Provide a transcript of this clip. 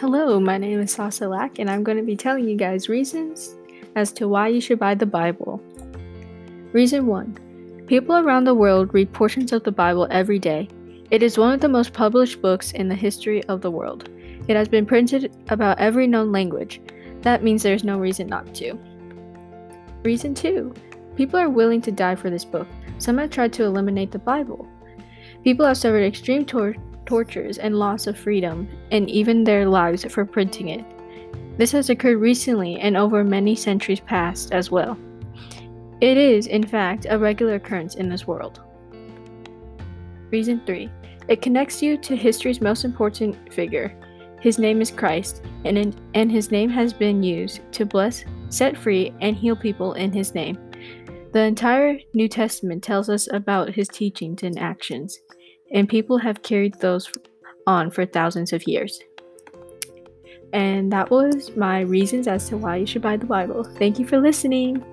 Hello, my name is Sasa Lack, and I'm going to be telling you guys reasons as to why you should buy the Bible. Reason 1 People around the world read portions of the Bible every day. It is one of the most published books in the history of the world. It has been printed about every known language. That means there's no reason not to. Reason 2 People are willing to die for this book. Some have tried to eliminate the Bible. People have suffered extreme tor- tortures and loss of freedom, and even their lives for printing it. This has occurred recently and over many centuries past as well. It is, in fact, a regular occurrence in this world. Reason 3 It connects you to history's most important figure. His name is Christ, and, in, and his name has been used to bless, set free, and heal people in his name. The entire New Testament tells us about his teachings and actions and people have carried those on for thousands of years. And that was my reasons as to why you should buy the Bible. Thank you for listening.